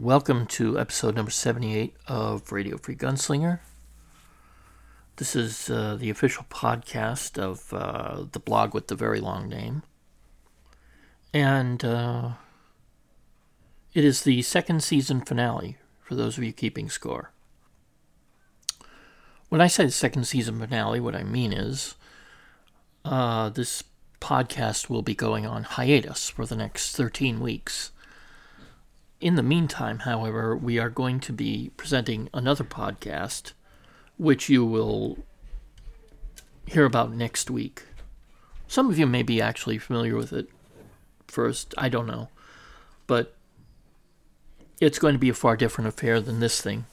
Welcome to episode number 78 of Radio Free Gunslinger. This is uh, the official podcast of uh, the blog with the very long name. And uh, it is the second season finale for those of you keeping score. When I say second season finale, what I mean is uh, this podcast will be going on hiatus for the next 13 weeks. In the meantime, however, we are going to be presenting another podcast, which you will hear about next week. Some of you may be actually familiar with it first, I don't know. But it's going to be a far different affair than this thing.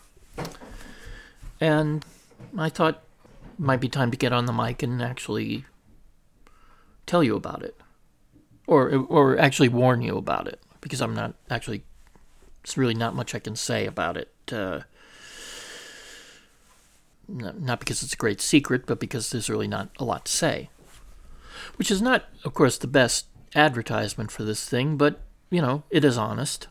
And I thought it might be time to get on the mic and actually tell you about it. Or, or actually warn you about it, because I'm not actually there's really not much I can say about it. Uh, not because it's a great secret, but because there's really not a lot to say. Which is not, of course, the best advertisement for this thing, but, you know, it is honest.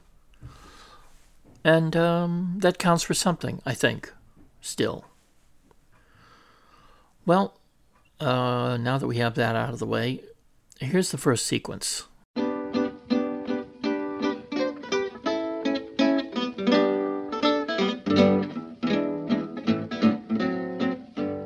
And um, that counts for something, I think, still. Well, uh, now that we have that out of the way, here's the first sequence.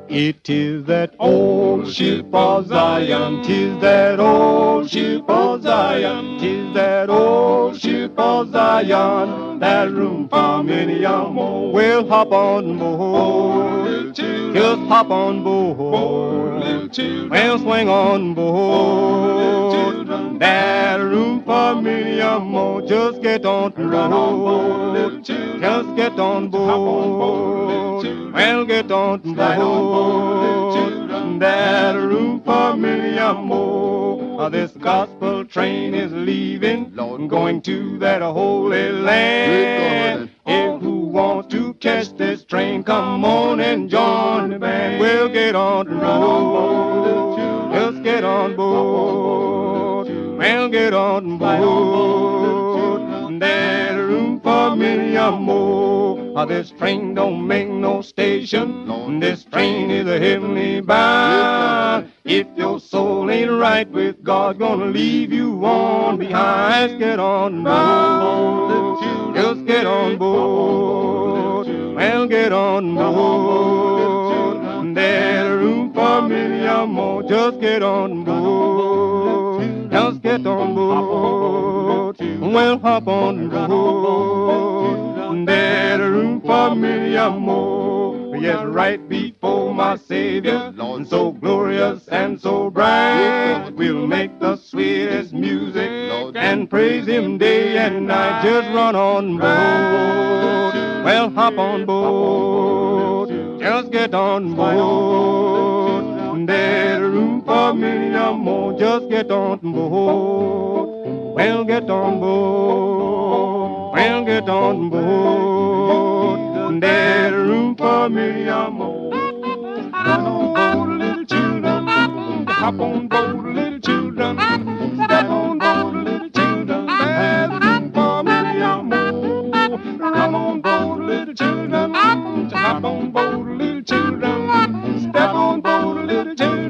It is that old ship of Zion, tis that old ship of Zion, tis that old ship of Zion, that room for many a more. Well, hop on board, just hop on board, well, swing on board, that room for many a more. Just get on board, just get on board, well, get on board. That room for many a more. This gospel train is leaving, going to that holy land. If who wants to catch this train, come on and join the band. We'll get on the road. Just get on board. Get on board. That room for many a more. Ah, this train don't make no station. This train is a heavenly bound. If your soul ain't right with God, gonna leave you on behind. Get on board. Just get on board. Well, get on board. There's room for many a more. Just get on board. Get on board. Well, hop on board. There's room for many a more. Yes, right before my Savior, and so glorious and so bright, we'll make the sweetest music and praise Him day and night. Just run on board. Well, hop on board. Just get on board. There's room for many a more. Just get on board. Well, get on board. Well, get on board. There's room for many a more. Hop on board, little children. Hop on board, little children. Step on board, little children. Hop on board, little children. Step on board, little children.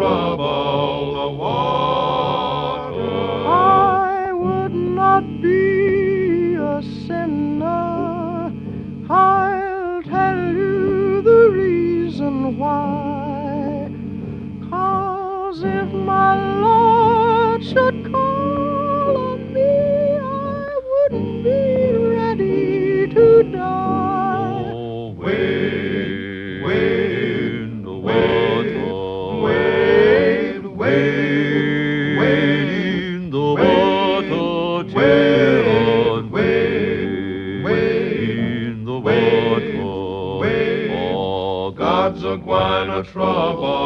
Trouble trouble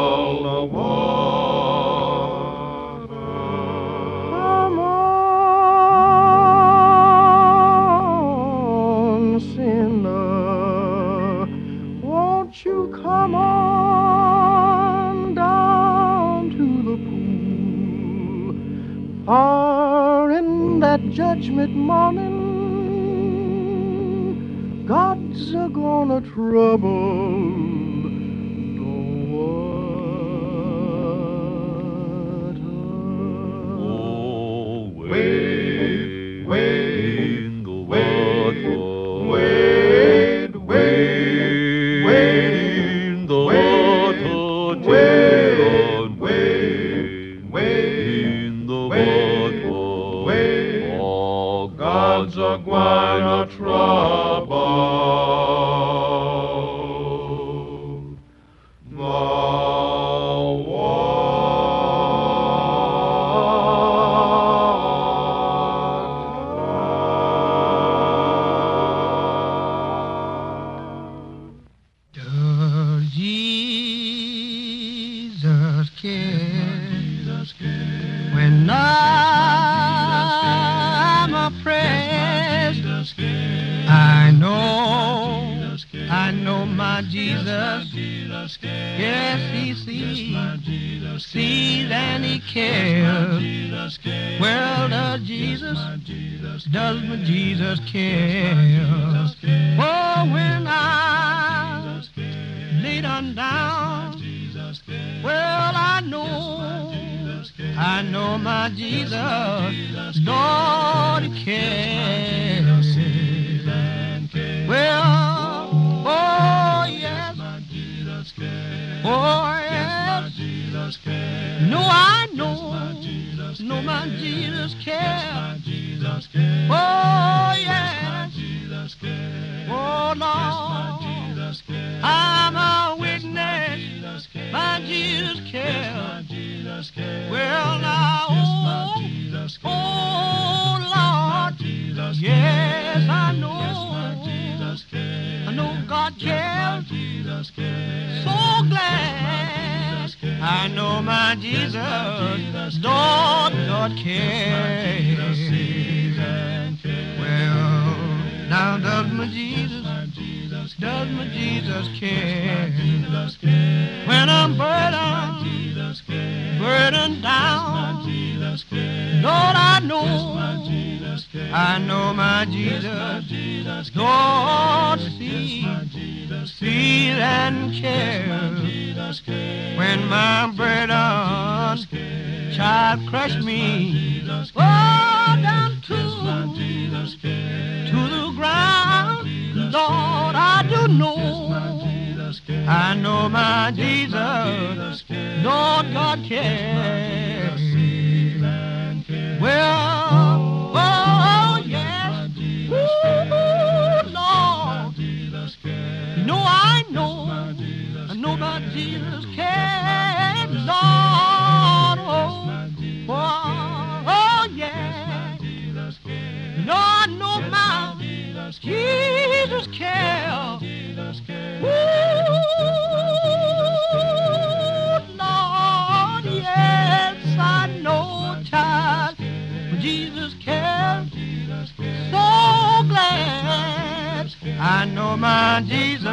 I know my Jesus, Lord, cares. Well, oh, yes, Oh, yes. No, I know. No, my Jesus cares. Oh, yes. Oh, Lord. I'm a witness. My Jesus cares. Well, now, oh, oh, Lord. Yes, I know. I know God cares. So glad. I know my Jesus. Lord, God cares. Well, now does my Jesus, does my Jesus care? When I'm burdened, burdened down, Lord, I know, I know my Jesus, Lord, see, feel and care. When my burden child crush me, oh, down to, to the ground, Lord, I do know, I know my Jesus, Lord God cares. Well, oh, oh yes, Ooh, Lord, no, I know, I know my Jesus cares, Lord, oh, oh, oh, yeah, Lord, know my Jesus cares. Ooh, Lord, yes, I know, child, Jesus cares. So glad I know my Jesus.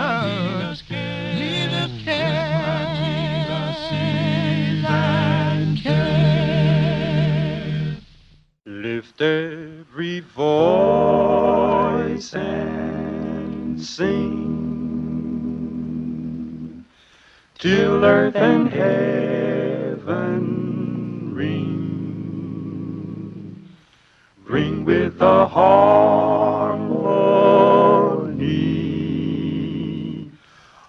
Till earth and heaven ring. Ring with the harmony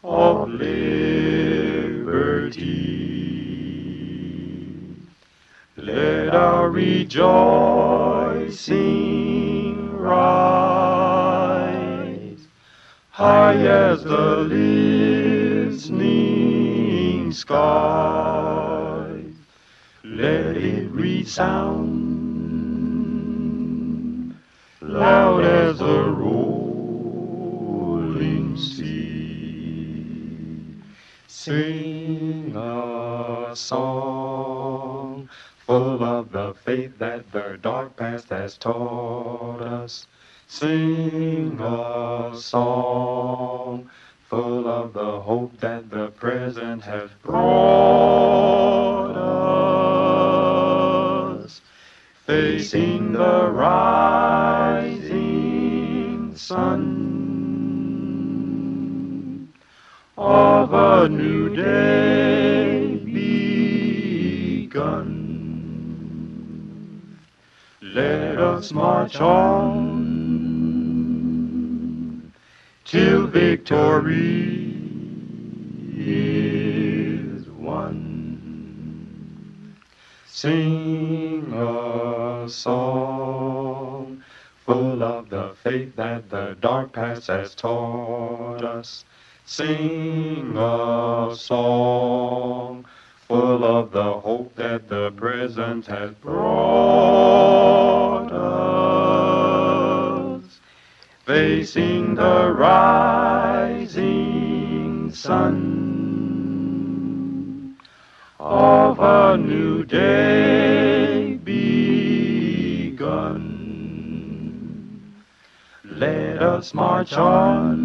of liberty. Let our rejoicing rise high as the listening sky. Let it resound loud as a rolling sea. Sing a song full of the faith that the dark past has taught us. Sing a song full of the hope that the present has brought us. Facing the rising sun of a new day begun. Let us march on till victory is won. Sing a song full of the faith that the dark past has taught us. Sing a song full of the hope that the present has brought us. Facing the rising sun of a new day begun. Let us march on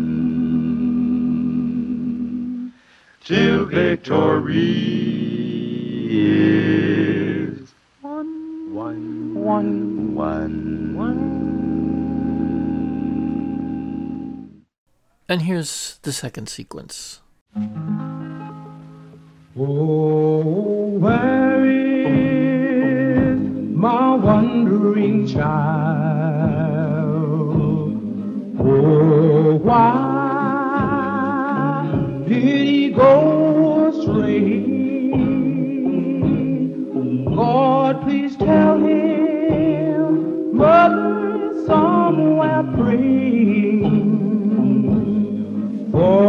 till victory is won, And here's the second sequence. Oh, where is my wandering child? Oh, why did he go astray? Lord, please tell him, mother, somewhere pray for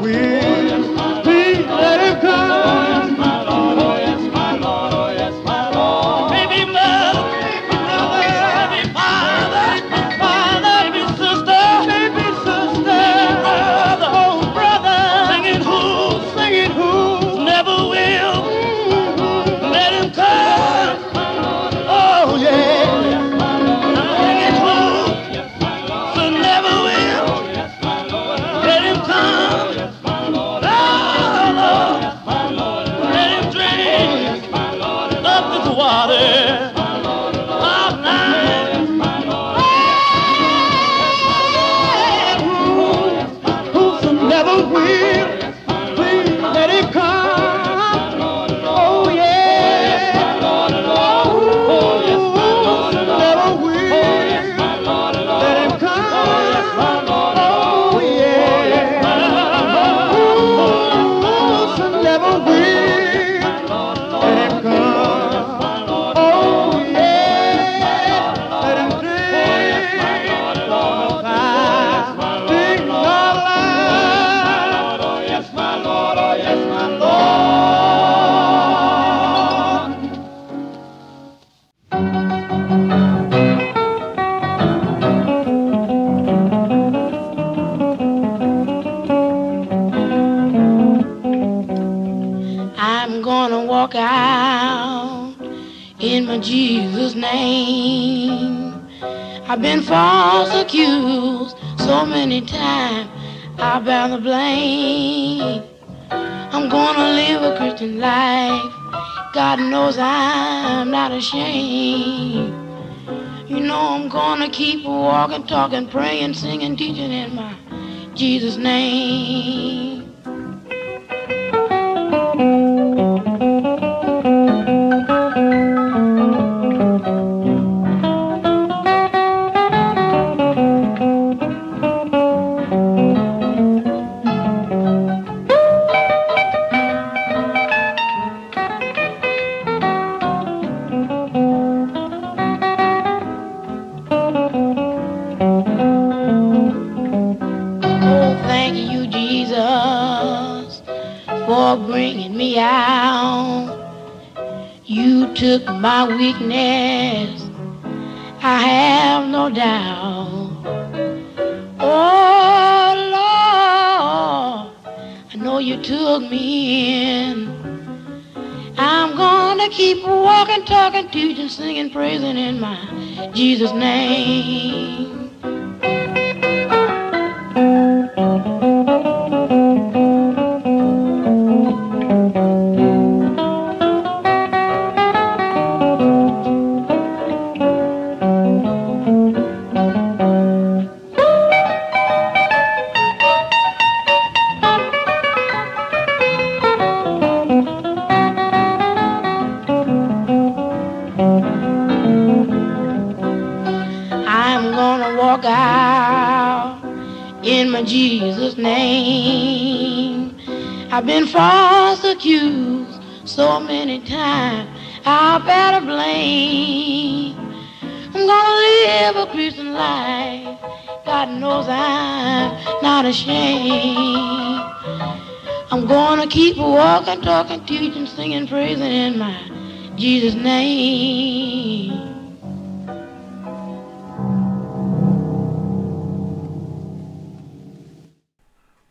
We. walking, talking, praying, singing, teaching in my Jesus name.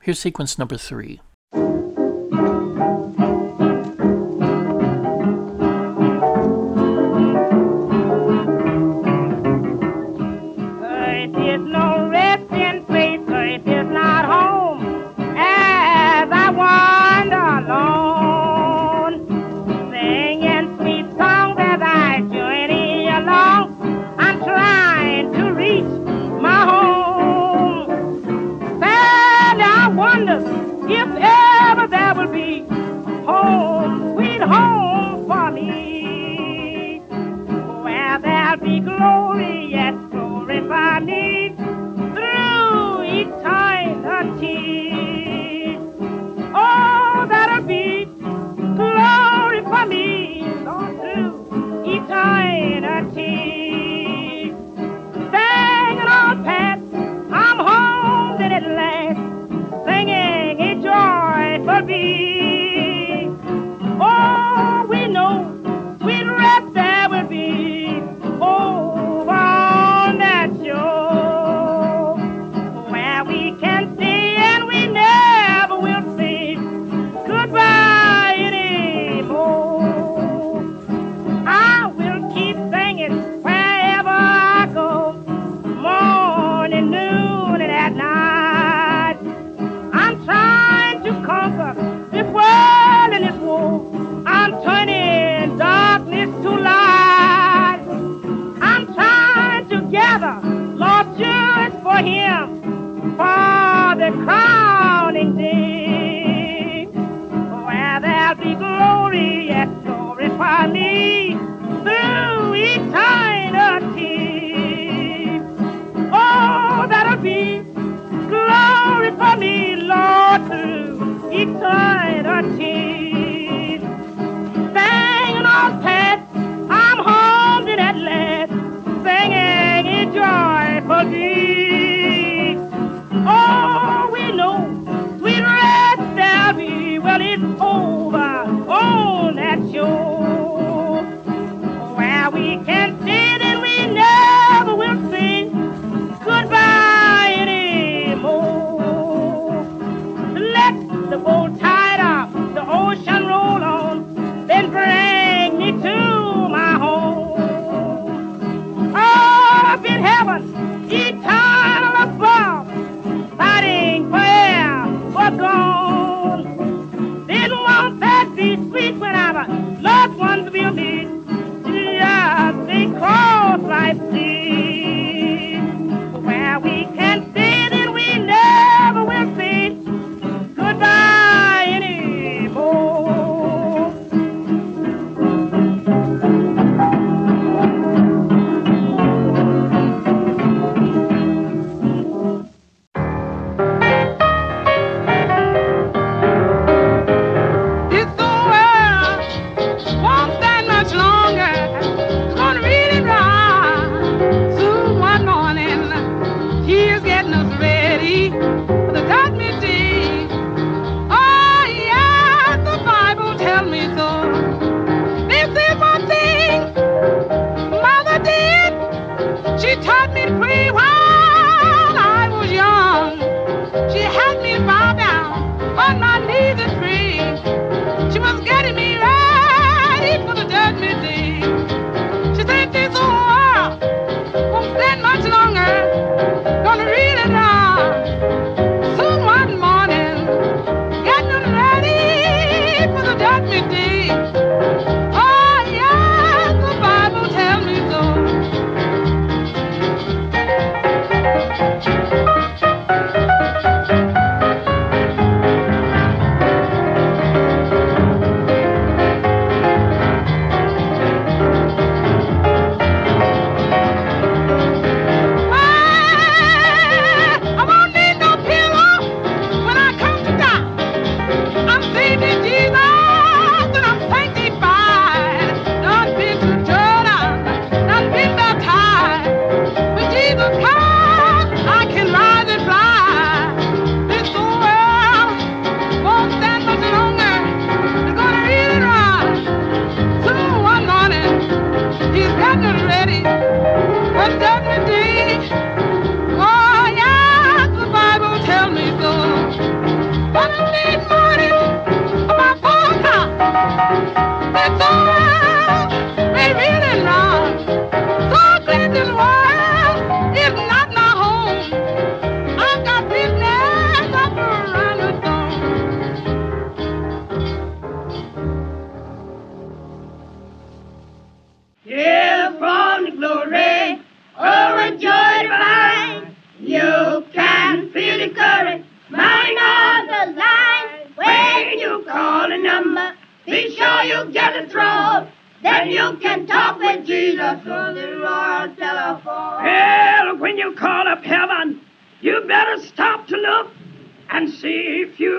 Here's sequence number three.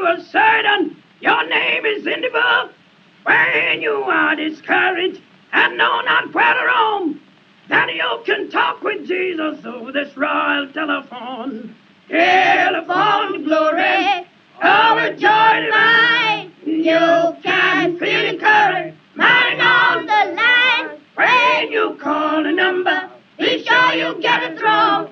You certain your name is in the book. When you are discouraged and know not where to roam, then you can talk with Jesus over this royal telephone. Telephone glory, overjoyed divine. You can feel courage, mine on the line. When you call a number, be sure you get it through.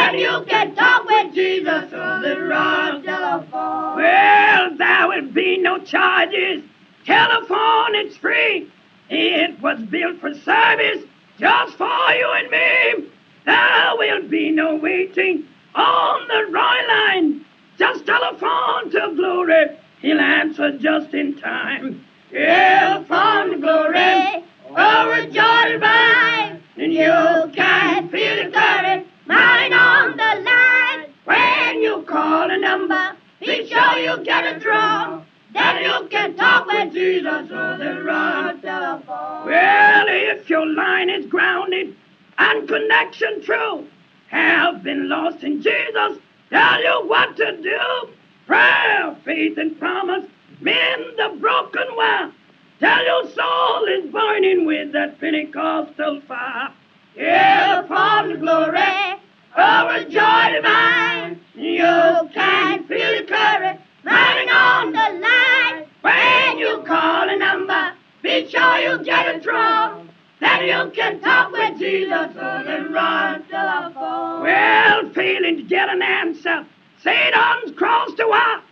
Then you can talk with Jesus over the royal telephone. Well, there will be no charges. Telephone, it's free. It was built for service just for you and me. There will be no waiting on the royal line. Just telephone to glory. He'll answer just in time. Telephone to glory. Oh, Overjoyed divine. And you can feel the courage. Mine on the line. When you call a number, be sure you get it through. Then you can talk with Jesus on the telephone. Well, if your line is grounded and connection true, have been lost in Jesus, tell you what to do. Prayer, faith, and promise mend the broken wire. Tell your soul is burning with that Pentecostal fire. Yeah, upon the glory of a joy divine, you can feel the courage riding on the line. When you call a number, be sure you get a through. Then you can talk with Jesus on the royal telephone. Well, failing to get an answer, Satan's crossed the wire.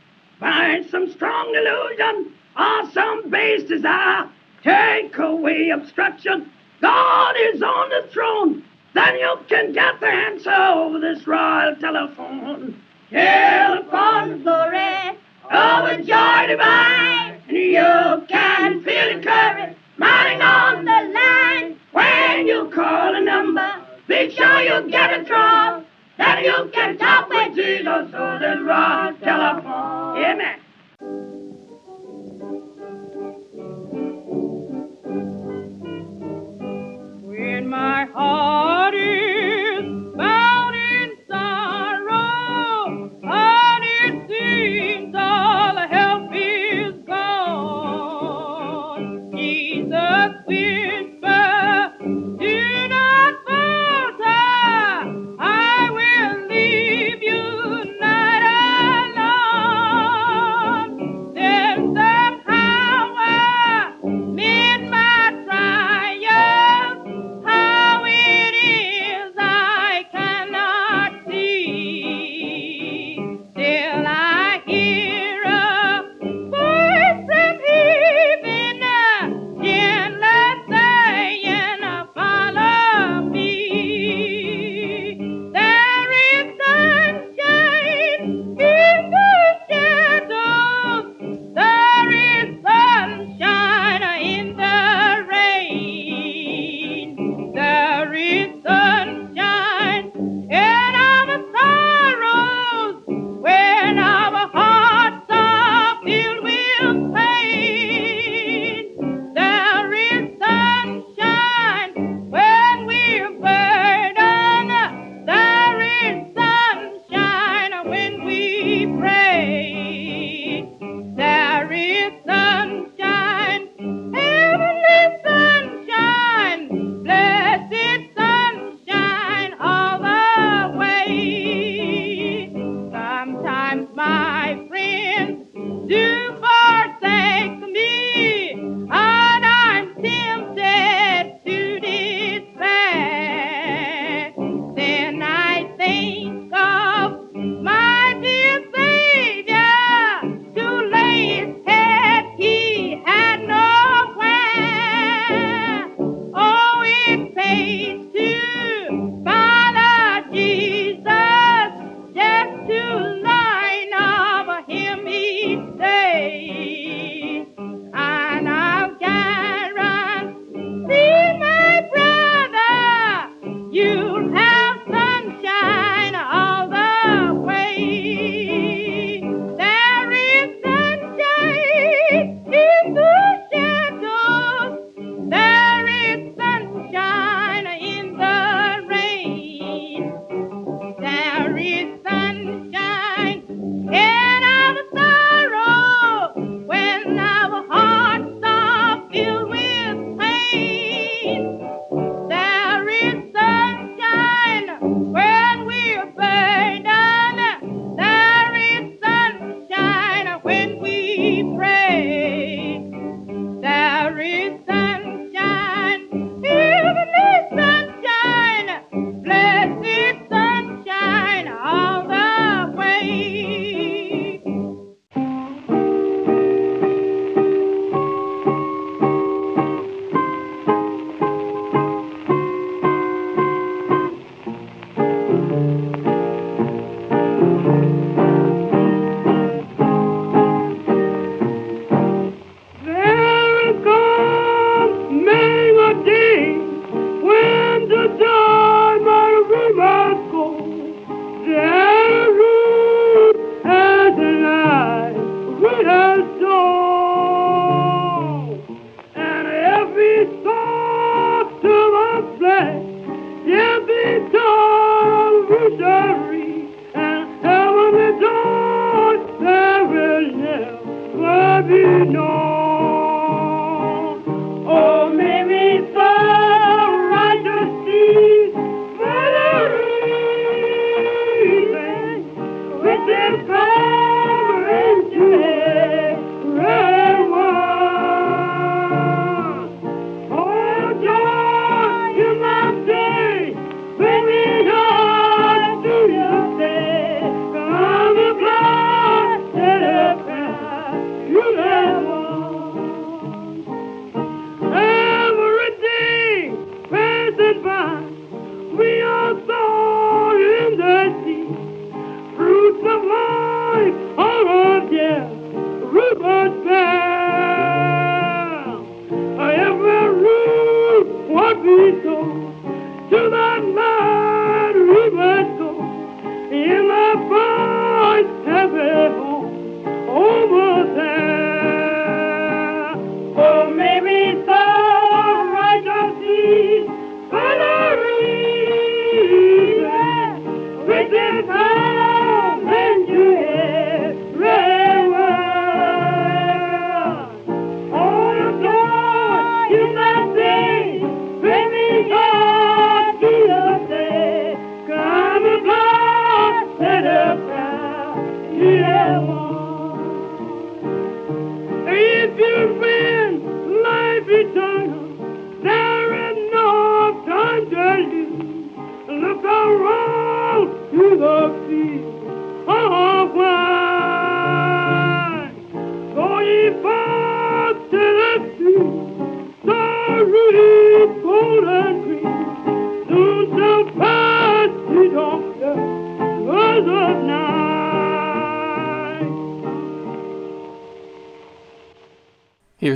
Find some strong delusion or some base desire. Take away obstruction. God is on the throne. Then you can get the answer over this royal telephone. Telephone glory over oh, joy divine. And you can feel the courage mounting on the line. When you call a number, be sure you get it through. Then you can talk with Jesus over the royal telephone.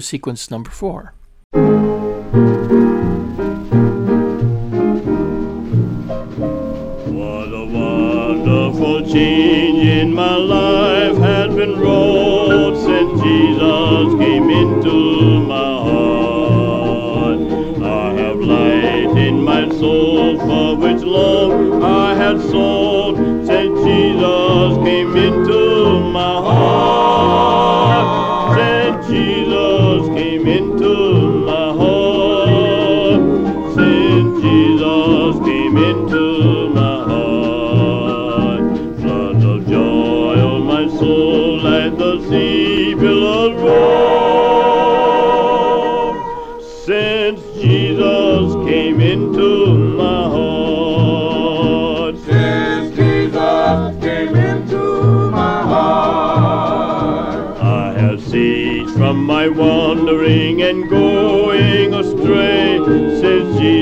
sequence number four.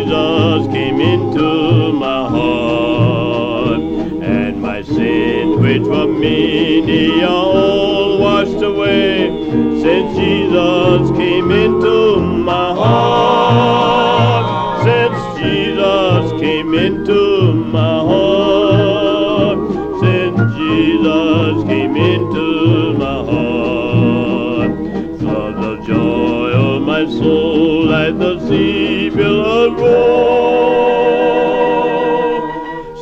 Jesus came into my heart, and my sins, which were many, are all washed away. Since Jesus came into my heart. roll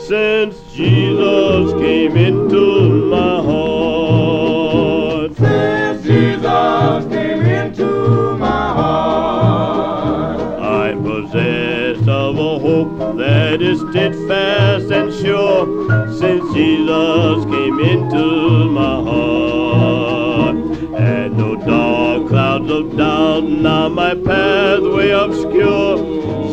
since Jesus came into my heart. Since Jesus came into my heart, I'm possessed of a hope that is steadfast and sure since Jesus came. traveled down, now my pathway obscure,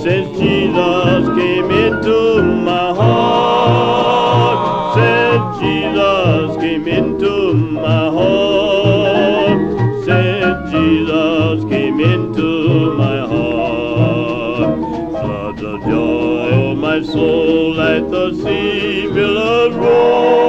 since Jesus came into my heart, since Jesus came into my heart, since Jesus came into my heart, floods of joy, oh my soul, like the sea billows roar.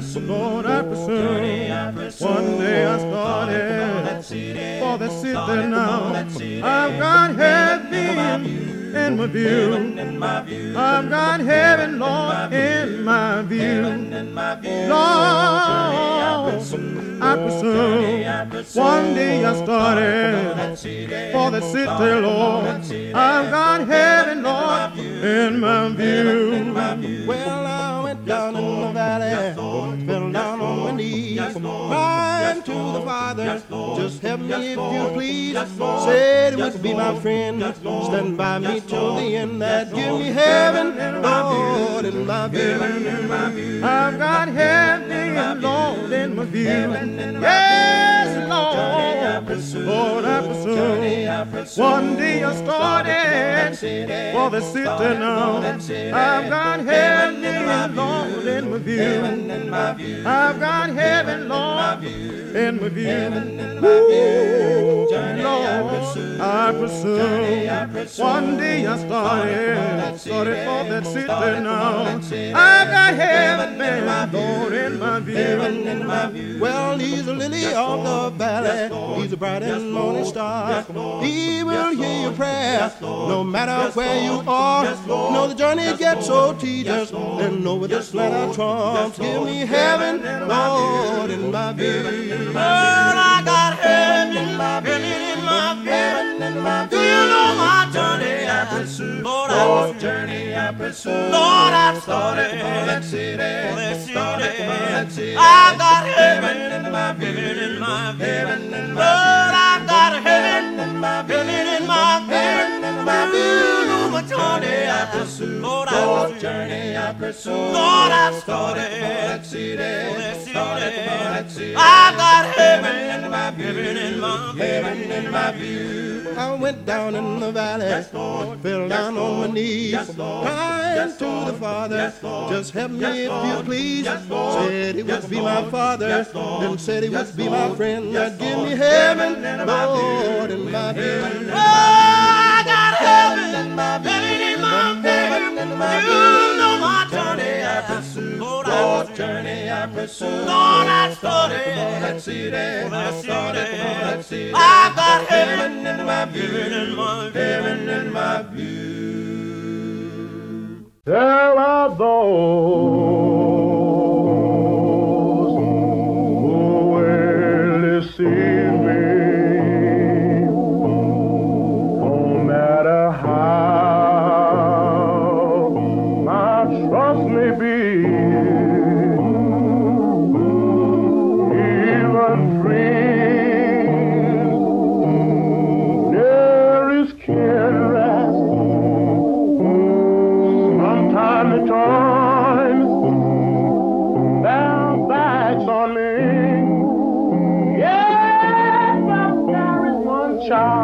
Journey, Lord, pursue. One day I started for the city now. I've got heaven in my view. I've got heaven, Lord, in my view. Lord, I pursue. One day I started for the city, Lord. I've got heaven, Lord, in my view. Well, down in the valley, fell down on my knees, crying to the Father, just help me if you please. Said he would be my friend, stand by me till the end. That give me heaven, Lord, in my view. I've got heaven, Lord, in my view. Yes, Lord, Lord, I pursue. One day I started for the city now. I've got heaven, Lord, in my view. I've got heaven, Lord, in my view. Ooh, Lord, I pursue. One day I started, started for that city now. I've got heaven, Lord, in my view. Well, he's a lily of the valley. He's a bright and morning star. He will hear your prayer, no matter where you are. Know the journey gets so tedious, and over this land of trumps. Give me heaven, Lord, in my view. Well, I got heaven in my in my heaven in my Do you know my journey I pursue? Lord, I journey I pursue. Lord, I started for that city, started for that city. I got heaven in my heaven in my heaven. In my Lord, I got heaven in my heaven in my heaven in my view. Know journey I pursue. Lord, I journey I pursue. Lord, I started for that city, started for that city. I got heaven in my heaven in my heaven in my view. I went down in the valley, fell down on my knees, crying to the Father, just help me if you please. Said he would be my father, then said he would be my friend. That give me heaven, Lord, in my view. I got heaven in my baby, you know my journey I pursue, Lord, journey I pursue. Lord, I started, Lord, that, I see that. I got heaven in my view, heaven in my view. There are those who will see. Child,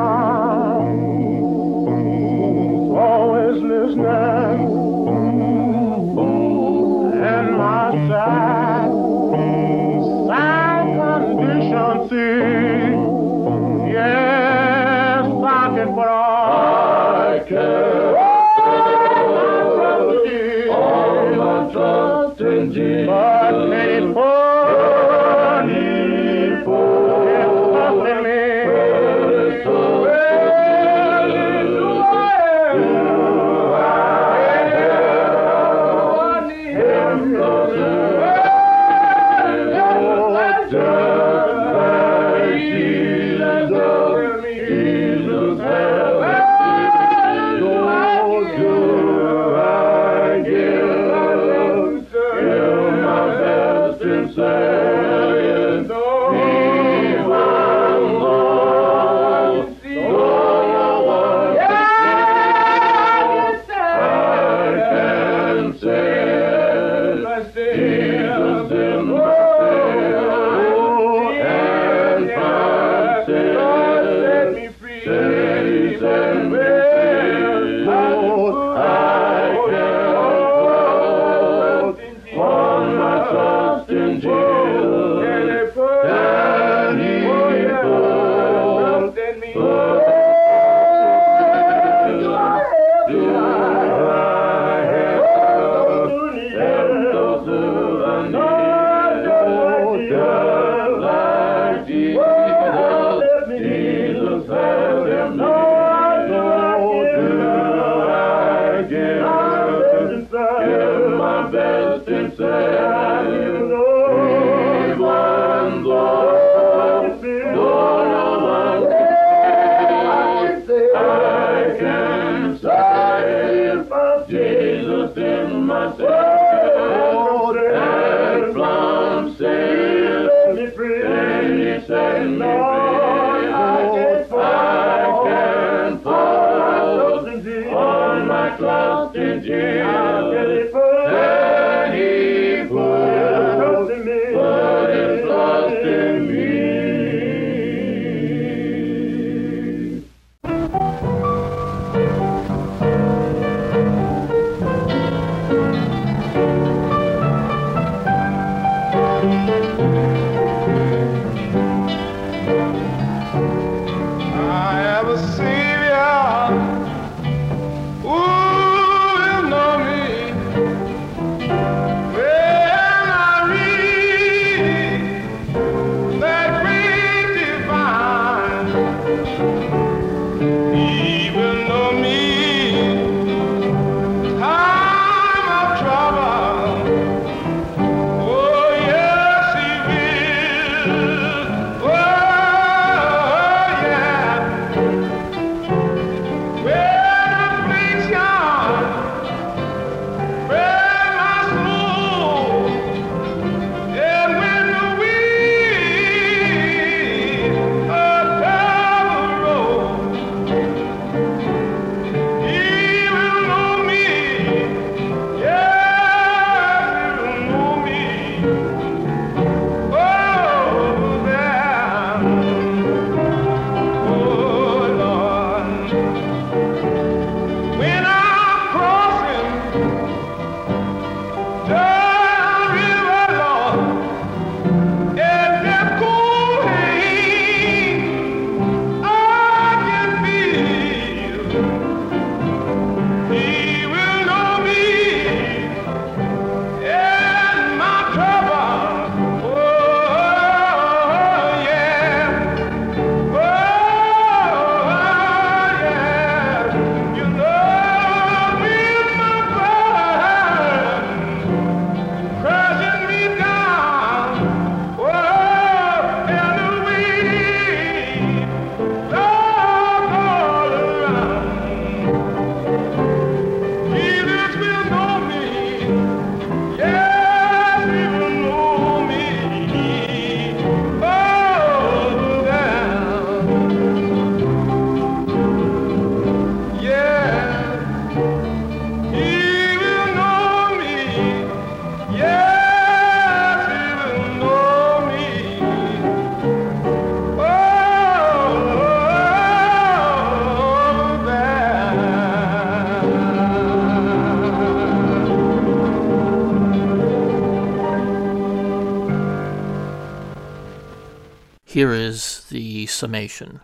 summation.